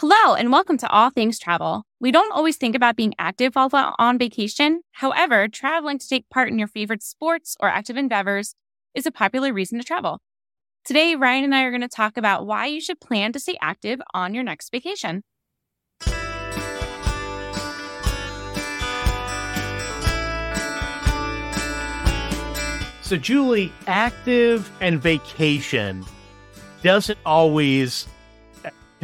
Hello, and welcome to All Things Travel. We don't always think about being active while on vacation. However, traveling to take part in your favorite sports or active endeavors is a popular reason to travel. Today, Ryan and I are going to talk about why you should plan to stay active on your next vacation. So, Julie, active and vacation doesn't always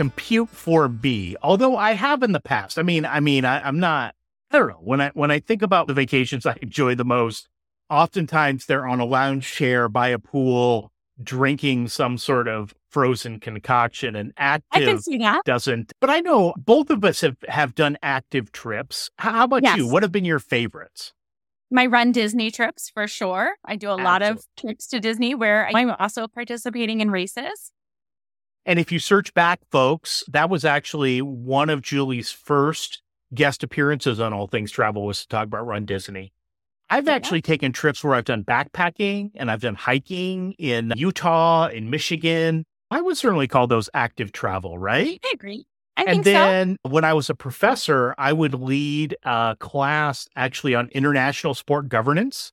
compute for B. Although I have in the past. I mean, I mean, I, I'm not. I don't know. When I when I think about the vacations I enjoy the most, oftentimes they're on a lounge chair by a pool, drinking some sort of frozen concoction. And active doesn't. But I know both of us have have done active trips. How about yes. you? What have been your favorites? my run Disney trips for sure. I do a Absolutely. lot of trips to Disney where I'm also participating in races. And if you search back, folks, that was actually one of Julie's first guest appearances on All Things Travel was to talk about Run Disney. I've yeah. actually taken trips where I've done backpacking and I've done hiking in Utah, in Michigan. I would certainly call those active travel, right? I agree. I and then so. when I was a professor, I would lead a class actually on international sport governance.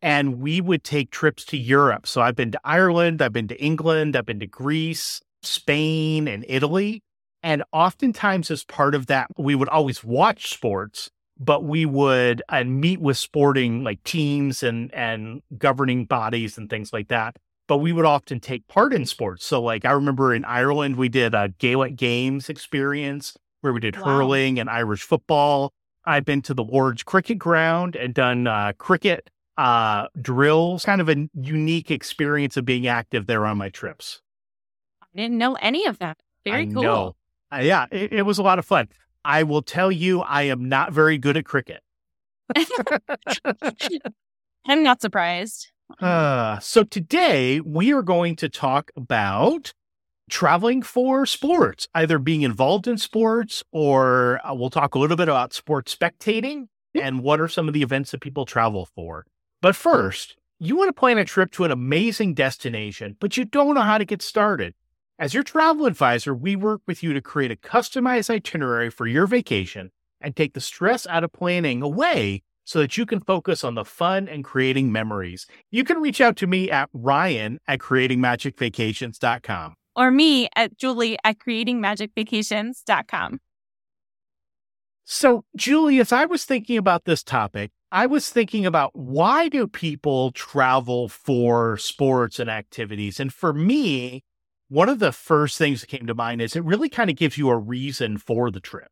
And we would take trips to Europe. So I've been to Ireland, I've been to England, I've been to Greece. Spain and Italy. And oftentimes, as part of that, we would always watch sports, but we would uh, meet with sporting like teams and and governing bodies and things like that. But we would often take part in sports. So, like I remember in Ireland, we did a Gaelic Games experience where we did wow. hurling and Irish football. I've been to the Lord's Cricket Ground and done uh, cricket uh, drills. Kind of a unique experience of being active there on my trips didn't know any of that. Very I cool. Uh, yeah, it, it was a lot of fun. I will tell you, I am not very good at cricket. I'm not surprised. Uh, so today we are going to talk about traveling for sports, either being involved in sports or uh, we'll talk a little bit about sports spectating and what are some of the events that people travel for. But first, you want to plan a trip to an amazing destination, but you don't know how to get started. As your travel advisor, we work with you to create a customized itinerary for your vacation and take the stress out of planning away so that you can focus on the fun and creating memories. You can reach out to me at Ryan at creatingmagicvacations.com or me at Julie at creatingmagicvacations.com. So, Julie, as I was thinking about this topic, I was thinking about why do people travel for sports and activities? And for me, one of the first things that came to mind is it really kind of gives you a reason for the trip.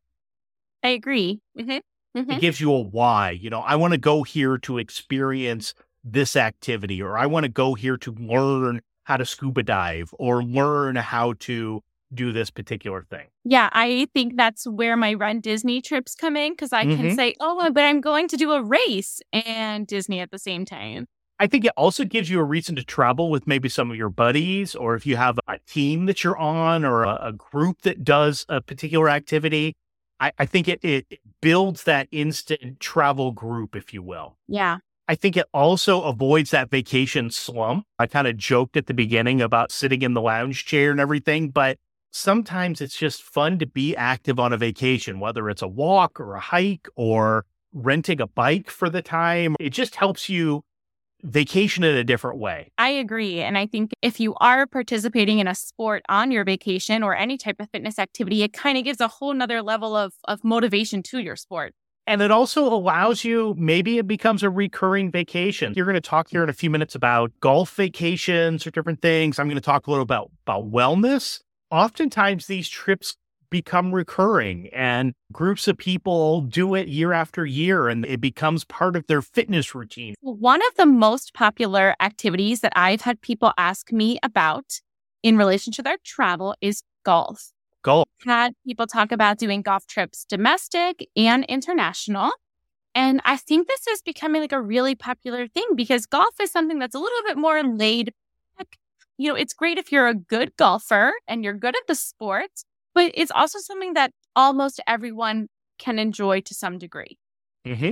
I agree. Mm-hmm. Mm-hmm. It gives you a why. You know, I want to go here to experience this activity, or I want to go here to learn how to scuba dive or learn how to do this particular thing. Yeah, I think that's where my run Disney trips come in because I mm-hmm. can say, oh, but I'm going to do a race and Disney at the same time. I think it also gives you a reason to travel with maybe some of your buddies, or if you have a team that you're on, or a, a group that does a particular activity. I, I think it, it builds that instant travel group, if you will. Yeah. I think it also avoids that vacation slump. I kind of joked at the beginning about sitting in the lounge chair and everything, but sometimes it's just fun to be active on a vacation, whether it's a walk or a hike or renting a bike for the time. It just helps you vacation in a different way. I agree. And I think if you are participating in a sport on your vacation or any type of fitness activity, it kind of gives a whole nother level of, of motivation to your sport. And it also allows you, maybe it becomes a recurring vacation. You're going to talk here in a few minutes about golf vacations or different things. I'm going to talk a little about, about wellness. Oftentimes, these trips become recurring and groups of people do it year after year and it becomes part of their fitness routine. One of the most popular activities that I've had people ask me about in relation to their travel is golf. Golf. I've had people talk about doing golf trips domestic and international. And I think this is becoming like a really popular thing because golf is something that's a little bit more laid back. You know, it's great if you're a good golfer and you're good at the sport, but it's also something that almost everyone can enjoy to some degree. Mm-hmm.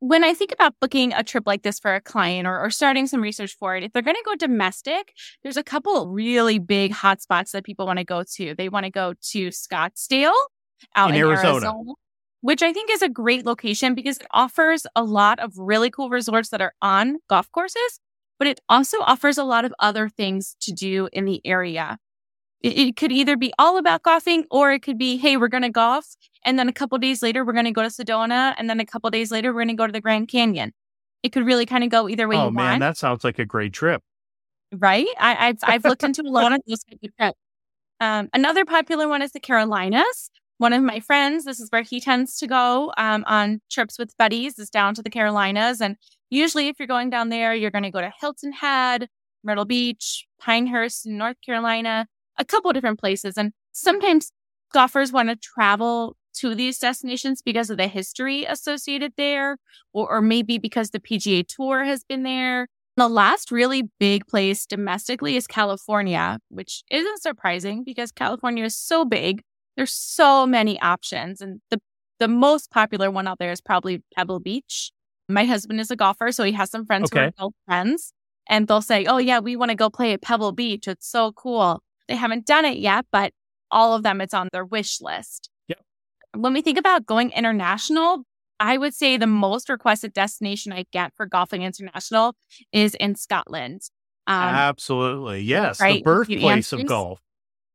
when I think about booking a trip like this for a client or, or starting some research for it, if they're going to go domestic, there's a couple really big hotspots that people want to go to. They want to go to Scottsdale out in, in Arizona. Arizona which I think is a great location because it offers a lot of really cool resorts that are on golf courses, but it also offers a lot of other things to do in the area. It, it could either be all about golfing or it could be, hey, we're going to golf. And then a couple days later, we're going to go to Sedona. And then a couple days later, we're going to go to the Grand Canyon. It could really kind of go either way oh, man, want. that sounds like a great trip. Right? I, have I've looked into a lot of those type of trips. Um, another popular one is the Carolinas one of my friends, this is where he tends to go um, on trips with buddies, is down to the Carolinas. And usually, if you're going down there, you're going to go to Hilton Head, Myrtle Beach, Pinehurst in North Carolina, a couple different places. And sometimes golfers want to travel to these destinations because of the history associated there, or, or maybe because the PGA Tour has been there. The last really big place domestically is California, which isn't surprising because California is so big. There's so many options. And the, the most popular one out there is probably Pebble Beach. My husband is a golfer, so he has some friends okay. who are golf friends. And they'll say, Oh, yeah, we want to go play at Pebble Beach. It's so cool. They haven't done it yet, but all of them, it's on their wish list. Yep. When we think about going international, I would say the most requested destination I get for golfing international is in Scotland. Um, Absolutely. Yes. Right? The birthplace of golf.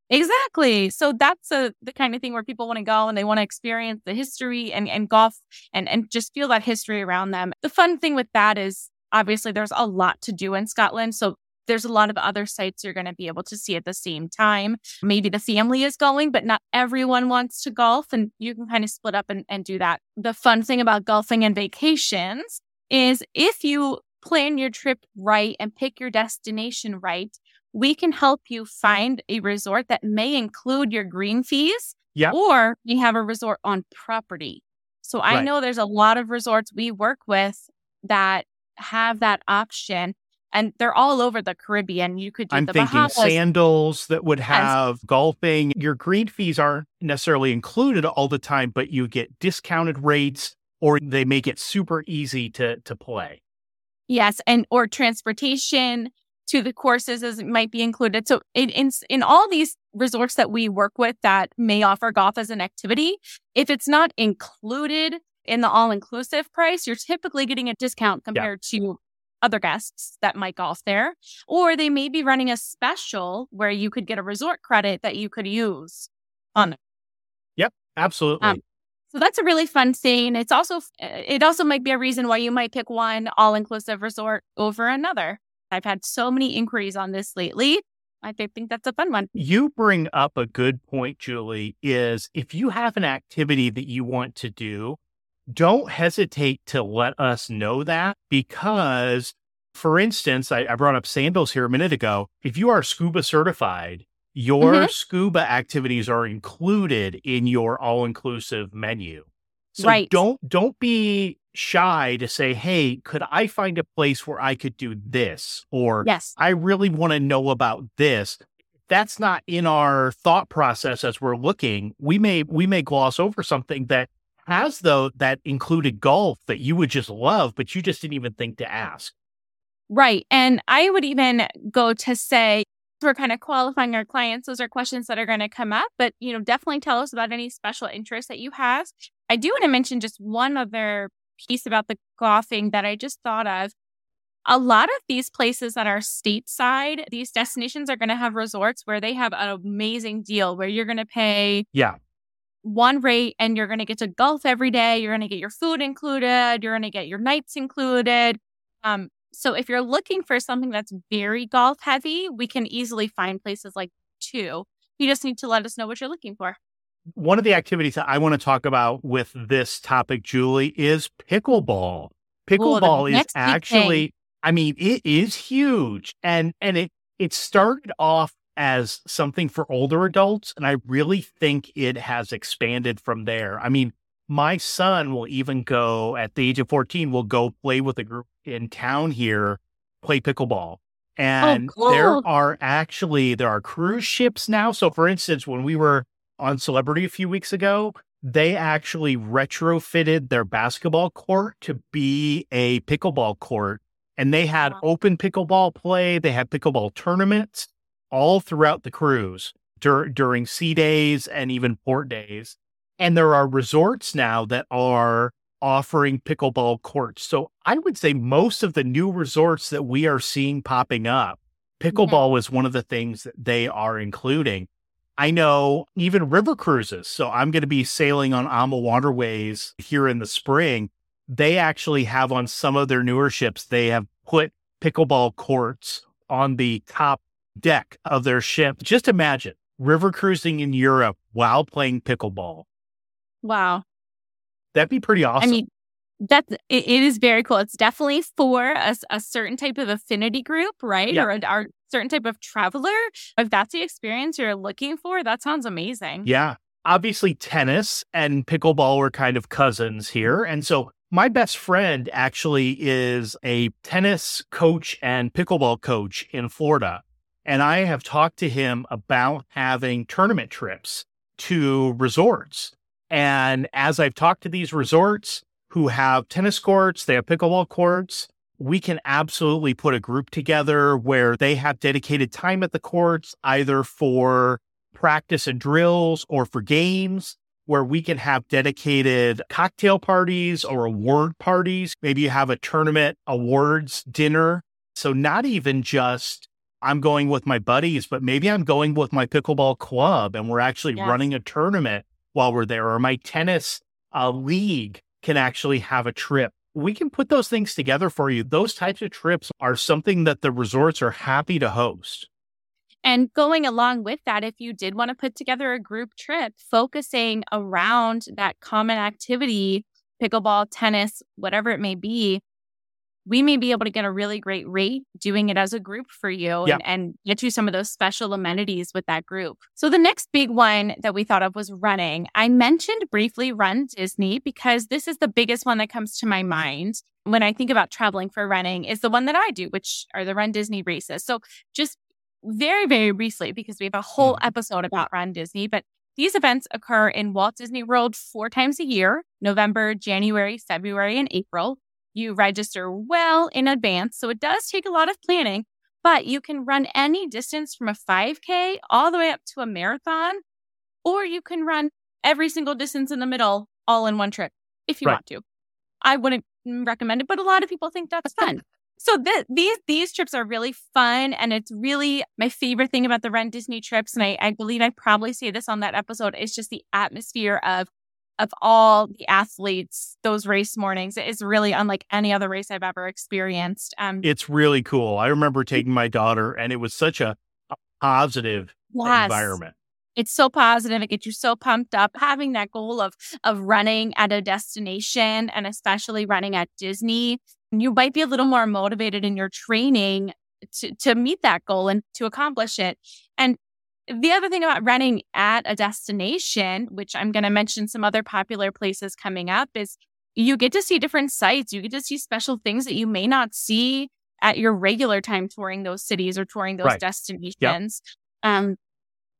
Exactly. So that's a, the kind of thing where people want to go and they want to experience the history and, and golf and, and just feel that history around them. The fun thing with that is obviously there's a lot to do in Scotland. So there's a lot of other sites you're going to be able to see at the same time. Maybe the family is going, but not everyone wants to golf and you can kind of split up and, and do that. The fun thing about golfing and vacations is if you plan your trip right and pick your destination right, we can help you find a resort that may include your green fees. Yeah. Or we have a resort on property. So I right. know there's a lot of resorts we work with that have that option and they're all over the Caribbean. You could do I'm the thinking Bahamas. sandals that would have golfing. Your green fees aren't necessarily included all the time, but you get discounted rates or they make it super easy to to play. Yes, and or transportation to the courses as it might be included. So in, in, in all these resorts that we work with that may offer golf as an activity, if it's not included in the all inclusive price, you're typically getting a discount compared yeah. to other guests that might golf there. Or they may be running a special where you could get a resort credit that you could use on. Yep, absolutely. Um, so that's a really fun thing. It's also it also might be a reason why you might pick one all inclusive resort over another. I've had so many inquiries on this lately. I think that's a fun one. You bring up a good point, Julie, is if you have an activity that you want to do, don't hesitate to let us know that because, for instance, I, I brought up sandals here a minute ago. If you are scuba certified, your mm-hmm. scuba activities are included in your all inclusive menu. So right. don't don't be shy to say, "Hey, could I find a place where I could do this?" or "Yes, I really want to know about this." That's not in our thought process as we're looking. We may we may gloss over something that has though that included golf that you would just love, but you just didn't even think to ask. Right. And I would even go to say, we're kind of qualifying our clients. Those are questions that are going to come up, but you know, definitely tell us about any special interest that you have. I do want to mention just one other piece about the golfing that I just thought of. A lot of these places that are stateside, these destinations are going to have resorts where they have an amazing deal where you're going to pay yeah one rate and you're going to get to golf every day. You're going to get your food included. You're going to get your nights included. Um, so if you're looking for something that's very golf heavy, we can easily find places like two. You just need to let us know what you're looking for one of the activities that I want to talk about with this topic, Julie, is pickleball. Pickleball Ooh, is actually, I mean, it is huge. And and it it started off as something for older adults, and I really think it has expanded from there. I mean, my son will even go at the age of 14, will go play with a group in town here, play pickleball. Oh, and oh, cool. there are actually there are cruise ships now. So for instance, when we were on Celebrity a few weeks ago, they actually retrofitted their basketball court to be a pickleball court. And they had wow. open pickleball play, they had pickleball tournaments all throughout the cruise dur- during sea days and even port days. And there are resorts now that are offering pickleball courts. So I would say most of the new resorts that we are seeing popping up, pickleball mm-hmm. is one of the things that they are including. I know even river cruises. So I'm going to be sailing on AmaWaterways here in the spring. They actually have on some of their newer ships, they have put pickleball courts on the top deck of their ship. Just imagine river cruising in Europe while playing pickleball. Wow. That'd be pretty awesome. I mean, that's it, it is very cool. It's definitely for a, a certain type of affinity group, right? Yeah. Or a, certain type of traveler. If that's the experience you're looking for, that sounds amazing. Yeah. Obviously, tennis and pickleball are kind of cousins here. And so my best friend actually is a tennis coach and pickleball coach in Florida. And I have talked to him about having tournament trips to resorts. And as I've talked to these resorts who have tennis courts, they have pickleball courts, we can absolutely put a group together where they have dedicated time at the courts, either for practice and drills or for games, where we can have dedicated cocktail parties or award parties. Maybe you have a tournament awards dinner. So, not even just I'm going with my buddies, but maybe I'm going with my pickleball club and we're actually yes. running a tournament while we're there, or my tennis uh, league can actually have a trip. We can put those things together for you. Those types of trips are something that the resorts are happy to host. And going along with that, if you did want to put together a group trip focusing around that common activity, pickleball, tennis, whatever it may be, we may be able to get a really great rate doing it as a group for you and, and, get you some of those special amenities with that group. So the next big one that we thought of was running. I mentioned briefly Run Disney because this is the biggest one that comes to my mind when I think about traveling for running is the one that I do, which are the Run Disney races. So just very, very briefly, because we have a whole mm-hmm. episode about Run Disney, but these events occur in Walt Disney World four times a year November, January, February, and April. You register well in advance. So it does take a lot of planning, but you can run any distance from a 5K all the way up to a marathon, or you can run every single distance in the middle all in one trip if you right. want to. I wouldn't recommend it, but a lot of people think that's fun. So th- these these trips are really fun, and it's really my favorite thing about the Run Disney trips. And I, I believe I probably say this on that episode is just the atmosphere of of all the athletes those race mornings is really unlike any other race I've ever experienced. Um, it's really cool. I remember taking my daughter, and it was such a, a positive yes. environment. It's so positive. It gets you so pumped up. Having that goal of of running at a destination, and especially running at Disney, you might be a little more motivated in your training to, to meet that goal and to accomplish it. And the other thing about running at a destination, which I'm going to mention some other popular places coming up, is you get to see different sites. You get to see special things that you may not see at your regular time touring those cities or touring those right. destinations. Yep. Um,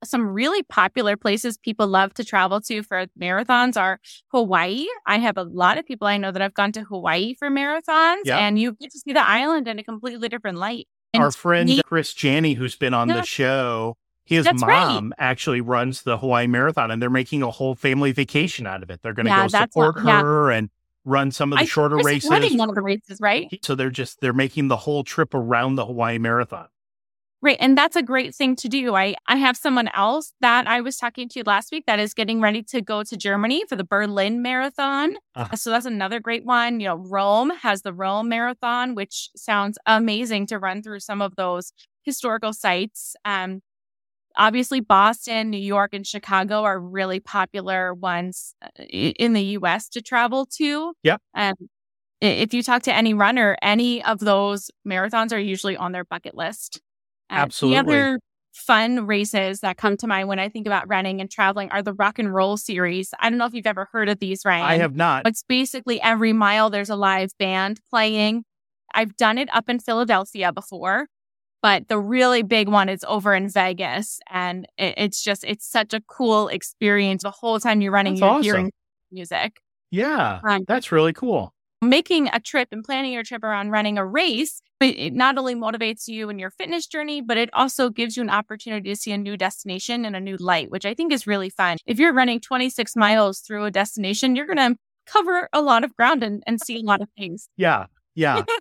some really popular places people love to travel to for marathons are Hawaii. I have a lot of people I know that have gone to Hawaii for marathons, yep. and you get to see the island in a completely different light. And Our friend Chris Janney, who's been on the show, his That's mom right. actually runs the Hawaii Marathon, and they're making a whole family vacation out of it. They're going to yeah, go support what, her yeah. and run some of the I, shorter races. Running one of the races, right? So they're just they're making the whole trip around the Hawaii Marathon. Right. And that's a great thing to do. I, I have someone else that I was talking to last week that is getting ready to go to Germany for the Berlin Marathon. Uh, so that's another great one. You know, Rome has the Rome Marathon, which sounds amazing to run through some of those historical sites. Um, obviously Boston, New York, and Chicago are really popular ones uh, in the US to travel to. Yeah. Um, if you talk to any runner, any of those marathons are usually on their bucket list. Uh, Absolutely. The other fun races that come to mind when I think about running and traveling are the rock and roll series. I don't know if you've ever heard of these, Ryan. I have not. But it's basically every mile there's a live band playing. I've done it up in Philadelphia before But the really big one is over in Vegas. And it, it's just, it's such a cool experience. The whole time you're running, That's you're awesome. hearing music. Yeah, Um, that's really cool. making a trip and planning your trip around running a race, it, it not only motivates you in your fitness journey, but it also gives you an opportunity to see a new destination and a new light, which I think is really fun. If you're running 26 miles through a destination, you're going to cover a lot of ground and, and see a lot of things. Yeah, yeah.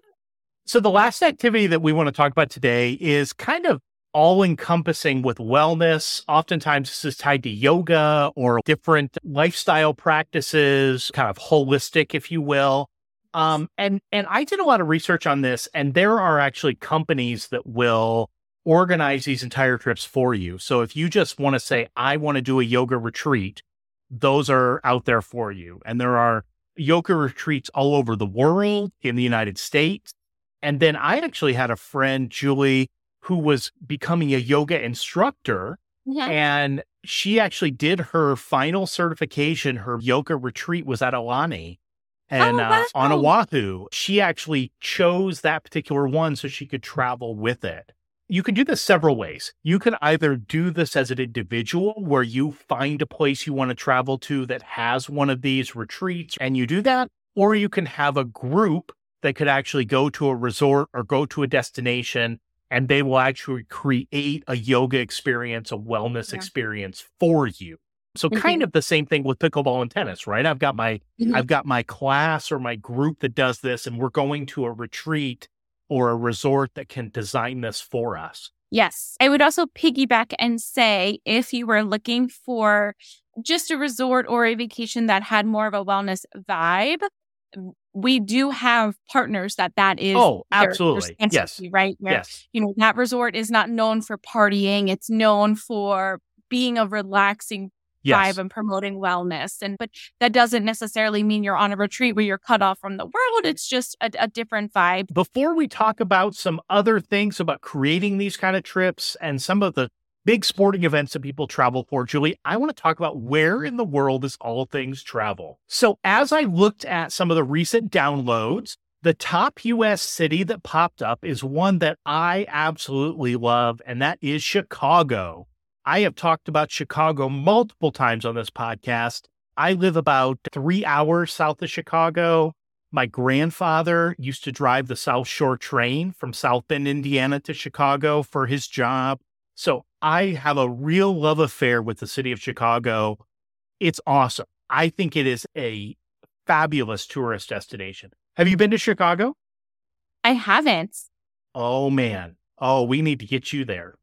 so the last activity that we want to talk about today is kind of all encompassing with wellness. Oftentimes this is tied to yoga or different lifestyle practices, kind of holistic, if you will. Um, and and I did a lot of research on this, and there are actually companies that will organize these entire trips for you. So if you just want to say, I want to do a yoga retreat, those are out there for you. And there are yoga retreats all over the world in the United States. And then I actually had a friend, Julie, who was becoming a yoga instructor. Yeah. And she actually did her final certification. Her yoga retreat was at Aulani and Oh, uh, on. Oahu. She actually chose that particular one so she could travel with it. You can do this several ways. You can either do this as an individual where you find a place you want to travel to that has one of these retreats and you do that, or you can have a group that could actually go to a resort or go to a destination and they will actually create a yoga experience, a wellness Yeah. experience for you. So Mhm. kind of the same thing with pickleball and tennis, right? I've got my Mhm. I've got my class or my group that does this and we're going to a retreat or a resort that can design this for us. Yes. I would also piggyback and say if you were looking for just a resort or a vacation that had more of a wellness vibe, we do have partners that that is Oh, their- their absolutely. Yes. right? Where, Yes. You know, that resort is not known for partying. It's known for being a relaxing Yes. vibe and promoting wellness. And but that doesn't necessarily mean you're on a retreat where you're cut off from the world. It's just a, a different vibe. Before we talk about some other things about creating these kind of trips and some of the big sporting events that people travel for, Julie, I want to talk about where in the world is all things travel. So as I looked at some of the recent downloads, the top US city that popped up is one that I absolutely love, and that is Chicago. I have talked about Chicago multiple times on this podcast. I live about three hours south of Chicago. My grandfather used to drive the South Shore train from South Bend, Indiana to Chicago for his job. So I have a real love affair with the city of Chicago. It's awesome. I think it is a fabulous tourist destination. Have you been to Chicago? I haven't. Oh, man. Oh, we need to get you there.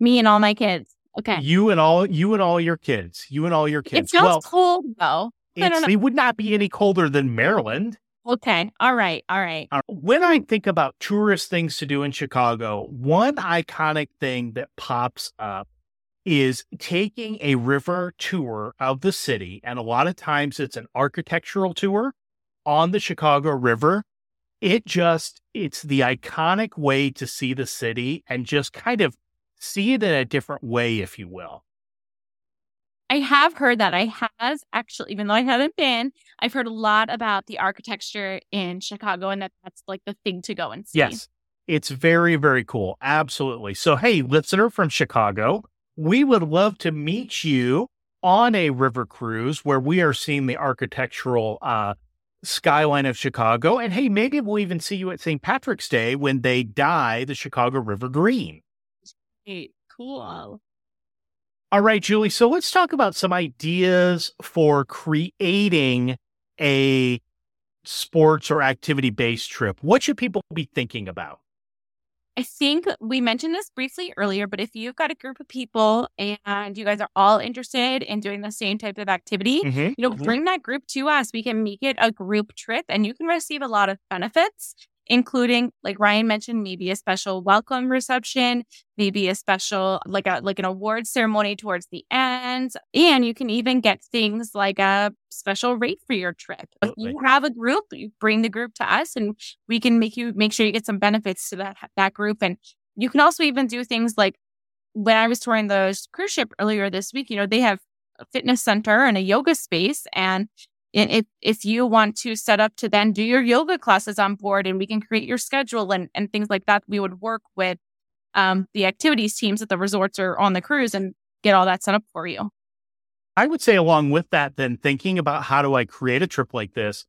Me and all my kids. Okay. You and all you and all your kids. You and all your It kids. feels well, cold though. I don't it's, know. it would not be any colder than Maryland. Okay. All right. All right. When I think about tourist things to do in Chicago, one iconic thing that pops up is taking a river tour of the city. And a lot of times it's an architectural tour on the Chicago River. It just, it's the iconic way to see the city and just kind of see it in a different way, if you will. I have heard that. I have actually, even though I haven't been, I've heard a lot about the architecture in Chicago and that that's like the thing to go and see. Yes. It's very, very cool. Absolutely. So, hey, listener from Chicago, we would love to meet you on a river cruise where we are seeing the architectural uh, skyline of Chicago. And hey, maybe we'll even see you at St. Patrick's Day when they dye the Chicago River green. Great. Cool. All right, Julie. So let's talk about some ideas for creating a sports or activity based trip. What should people be thinking about? I think we mentioned this briefly earlier, but if you've got a group of people and you guys are all interested in doing the same type of activity, Mhm. you know, Mhm. bring that group to us. We can make it a group trip and you can receive a lot of benefits, including, like Ryan mentioned, maybe a special welcome reception, maybe a special, like a, like an award ceremony towards the end. And you can even get things like a special rate for your trip. If you have a group, you bring the group to us and we can make you, make sure you get some benefits to that, that group. And you can also even do things like when I was touring the cruise ship earlier this week, you know, they have a fitness center and a yoga space. And And if, if you want to set up to then do your yoga classes on board and we can create your schedule and, and things like that, we would work with um, the activities teams at the resorts or on the cruise and get all that set up for you. I would say, along with that, then thinking about how do I create a trip like this,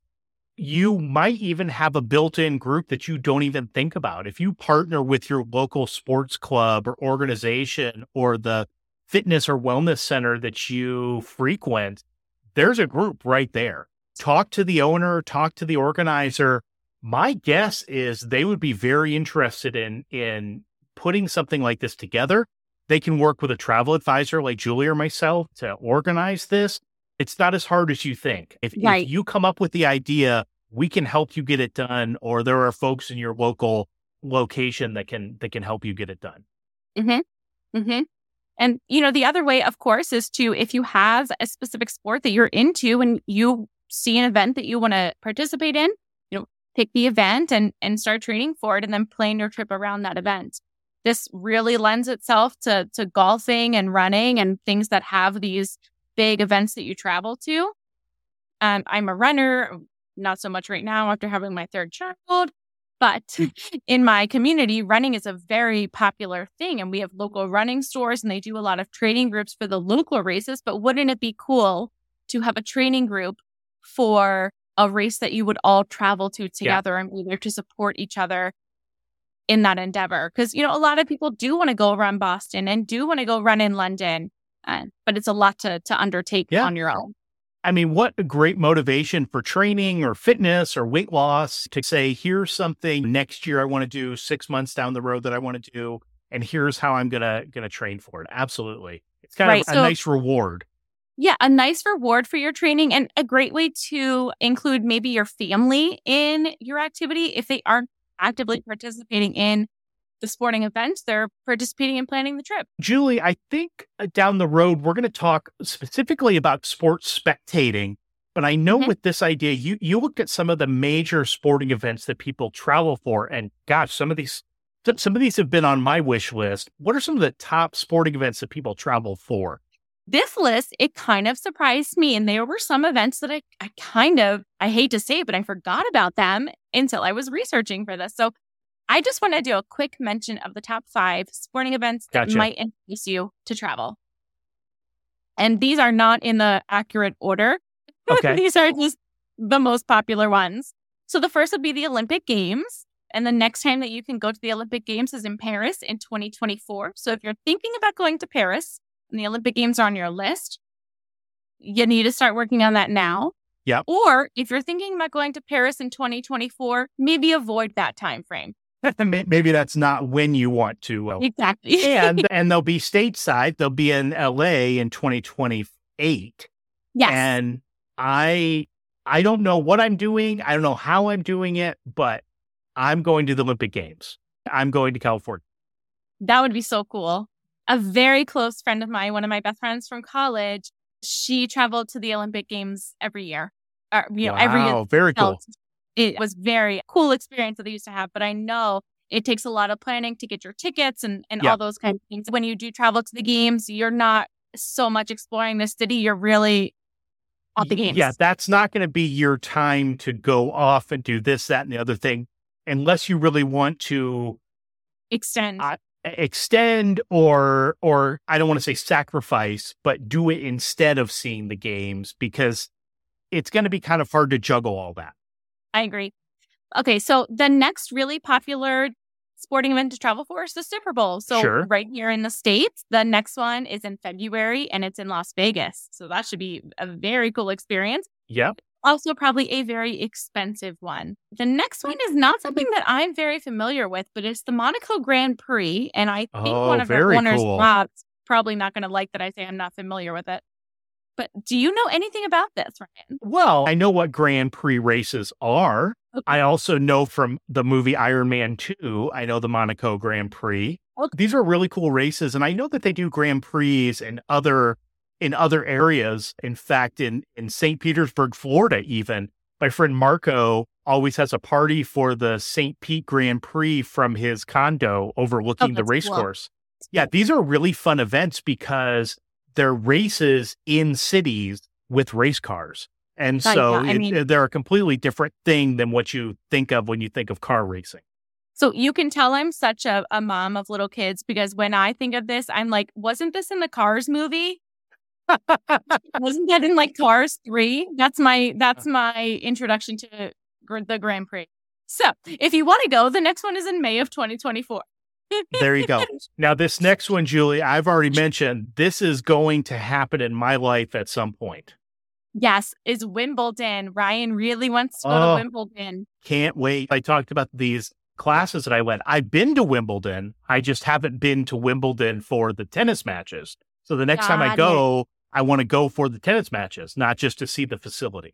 you might even have a built in group that you don't even think about. If you partner with your local sports club or organization or the fitness or wellness center that you frequent, there's a group right there. Talk to the owner, talk to the organizer. My guess is they would be very interested in in putting something like this together. They can work with a travel advisor like Julie or myself to organize this. It's not as hard as you think. If, right. if you come up with the idea, we can help you get it done, or there are folks in your local location that can that can help you get it done. Mm-hmm. Mm-hmm. And, you know, the other way, of course, is to, if you have a specific sport that you're into and you see an event that you want to participate in, you know, pick the event and, and start training for it and then plan your trip around that event. This really lends itself to, to golfing and running and things that have these big events that you travel to. Um, I'm a runner, not so much right now after having my third child, but hmm. in my community, running is a very popular thing. And we have local running stores and they do a lot of training groups for the local races. But wouldn't it be cool to have a training group for a race that you would all travel to together yeah. and be there to support each other in that endeavor? Because, you know, a lot of people do want to go run Boston and do want to go run in London, uh, but it's a lot to, to undertake yeah. on your own. I mean, what a great motivation for training or fitness or weight loss to say, here's something next year I want to do six months down the road that I want to do. And here's how I'm gonna gonna train for it. Absolutely. It's kind right, of a so, nice reward. Yeah, a nice reward for your training and a great way to include maybe your family in your activity if they aren't actively participating in the sporting events, they're participating in planning the trip. Julie, I think uh, down the road, we're going to talk specifically about sports spectating. But I know mm-hmm. with this idea, you, you looked at some of the major sporting events that people travel for. And gosh, some of these some of these have been on my wish list. What are some of the top sporting events that people travel for? This list, it kind of surprised me. And there were some events that I, I kind of, I hate to say it, but I forgot about them until I was researching for this. So I just want to do a quick mention of the top five sporting events that might entice you to travel. And these are not in the accurate order. Okay. these are just the most popular ones. So the first would be the Olympic Games. And the next time that you can go to the Olympic Games is in Paris in 2024. So if you're thinking about going to Paris and the Olympic Games are on your list, you need to start working on that now. Yeah. Or if you're thinking about going to Paris in 2024, maybe avoid that time frame. maybe that's not when you want to. Uh, exactly. and and they'll be stateside. They'll be in LA in 2028. Yes. And I I don't know what I'm doing. I don't know how I'm doing it, but I'm going to the Olympic Games. I'm going to California. That would be so cool. A very close friend of mine, one of my best friends from college, she traveled to the Olympic Games every year. Or, you know, wow, every year. very cool it was very cool experience that they used to have. But I know it takes a lot of planning to get your tickets and, and all those kind of things. When you do travel to the games, you're not so much exploring the city. You're really at the games. Yeah, that's not going to be your time to go off and do this, that, and the other thing, unless you really want to extend. Uh, extend or or I don't want to say sacrifice, but do it instead of seeing the games because it's going to be kind of hard to juggle all that. I agree. Okay, so the next really popular sporting event to travel for is the Super Bowl. So sure. right here in the States, the next one is in February and it's in Las Vegas. So that should be a very cool experience. Yep. Also, probably a very expensive one. The next one is not something that I'm very familiar with, but it's the Monaco Grand Prix. And I think oh, one of our owners, cool. Probably not going to like that I say I'm not familiar with it. But do you know anything about this, Ryan? Well, I know what Grand Prix races are. Okay. I also know from the movie Iron Man 2, I know the Monaco Grand Prix. Okay. These are really cool races. And I know that they do Grand Prix in other in other areas. In fact, in, in St. Petersburg, Florida, even. My friend Marco always has a party for the St. Pete Grand Prix from his condo overlooking oh, the race cool. course. Yeah, these are really fun events because they're races in cities with race cars. And so yeah, it- mean- they're a completely different thing than what you think of when you think of car racing. So you can tell I'm such a, a mom of little kids because when I think of this, I'm like, wasn't this in the Cars movie? wasn't that in like Cars 3? That's my that's uh-huh. my introduction to gr- the Grand Prix. So if you want to go, the next one is in May of 2024. There you go. Now, this next one, Julie, I've already mentioned this is going to happen in my life at some point. Yes, is Wimbledon. Ryan really wants to go Oh. to Wimbledon. Can't wait. I talked about these classes that I went. I've been to Wimbledon. I just haven't been to Wimbledon for the tennis matches. So the next time I Got go, I want to go for the tennis matches, not just to see the facility.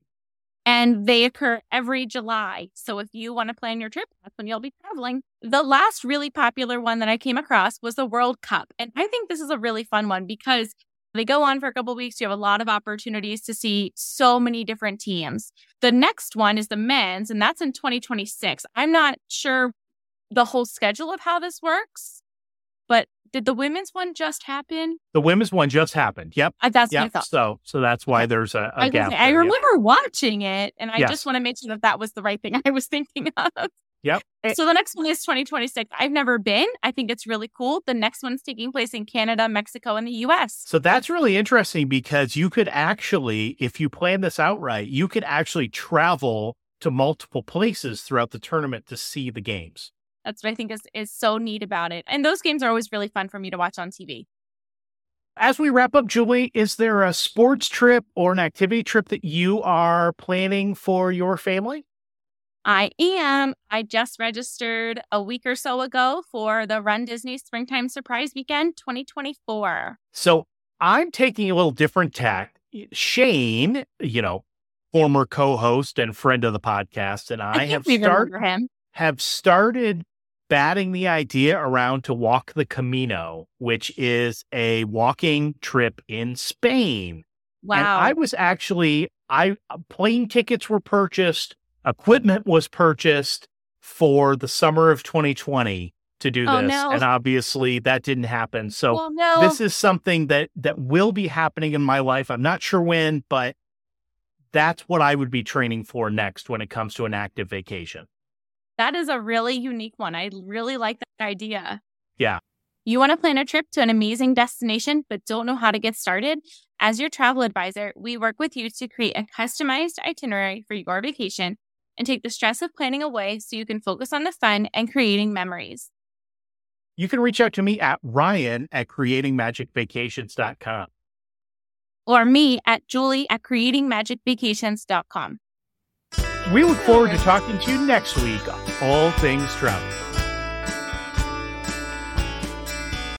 And they occur every July. So if you want to plan your trip, that's when you'll be traveling. The last really popular one that I came across was the World Cup. And I think this is a really fun one because they go on for a couple weeks. You have a lot of opportunities to see so many different teams. The next one is the men's, and that's in 2026. I'm not sure the whole schedule of how this works, but did the women's one just happen? The women's one just happened. Yep. Uh, that's what I thought. So, so that's why there's a, I, a gap. say, I there. Yep. remember watching it, and I Yes. just want to make sure that that was the right thing I was thinking of. Yep. So the next one is 2026. I've never been. I think it's really cool. The next one's taking place in Canada, Mexico, and the U.S. So that's really interesting because you could actually, if you plan this out right, you could actually travel to multiple places throughout the tournament to see the games. That's what I think is is so neat about it. And those games are always really fun for me to watch on TV. As we wrap up, Julie, is there a sports trip or an activity trip that you are planning for your family? I am. I just registered a week or so ago for the Run Disney Springtime Surprise Weekend 2024. So I'm taking a little different tack. Shane, you know, former co-host and friend of the podcast, and I, think have started him. have started batting the idea around to walk the Camino, which is a walking trip in Spain. Wow. And I was actually I plane tickets were purchased, equipment was purchased for the summer of 2020 to do Oh, this, no. and obviously that didn't happen. So well, no. this is something that that will be happening in my life. I'm not sure when, but that's what I would be training for next when it comes to an active vacation. That is a really unique one. I really like that idea. Yeah. You want to plan a trip to an amazing destination, but don't know how to get started? As your travel advisor, we work with you to create a customized itinerary for your vacation and take the stress of planning away so you can focus on the fun and creating memories. You can reach out to me at ryan at creatingmagicvacations.com. Or me at julie at creatingmagicvacations.com. We look forward to talking to you next week on All Things Travel.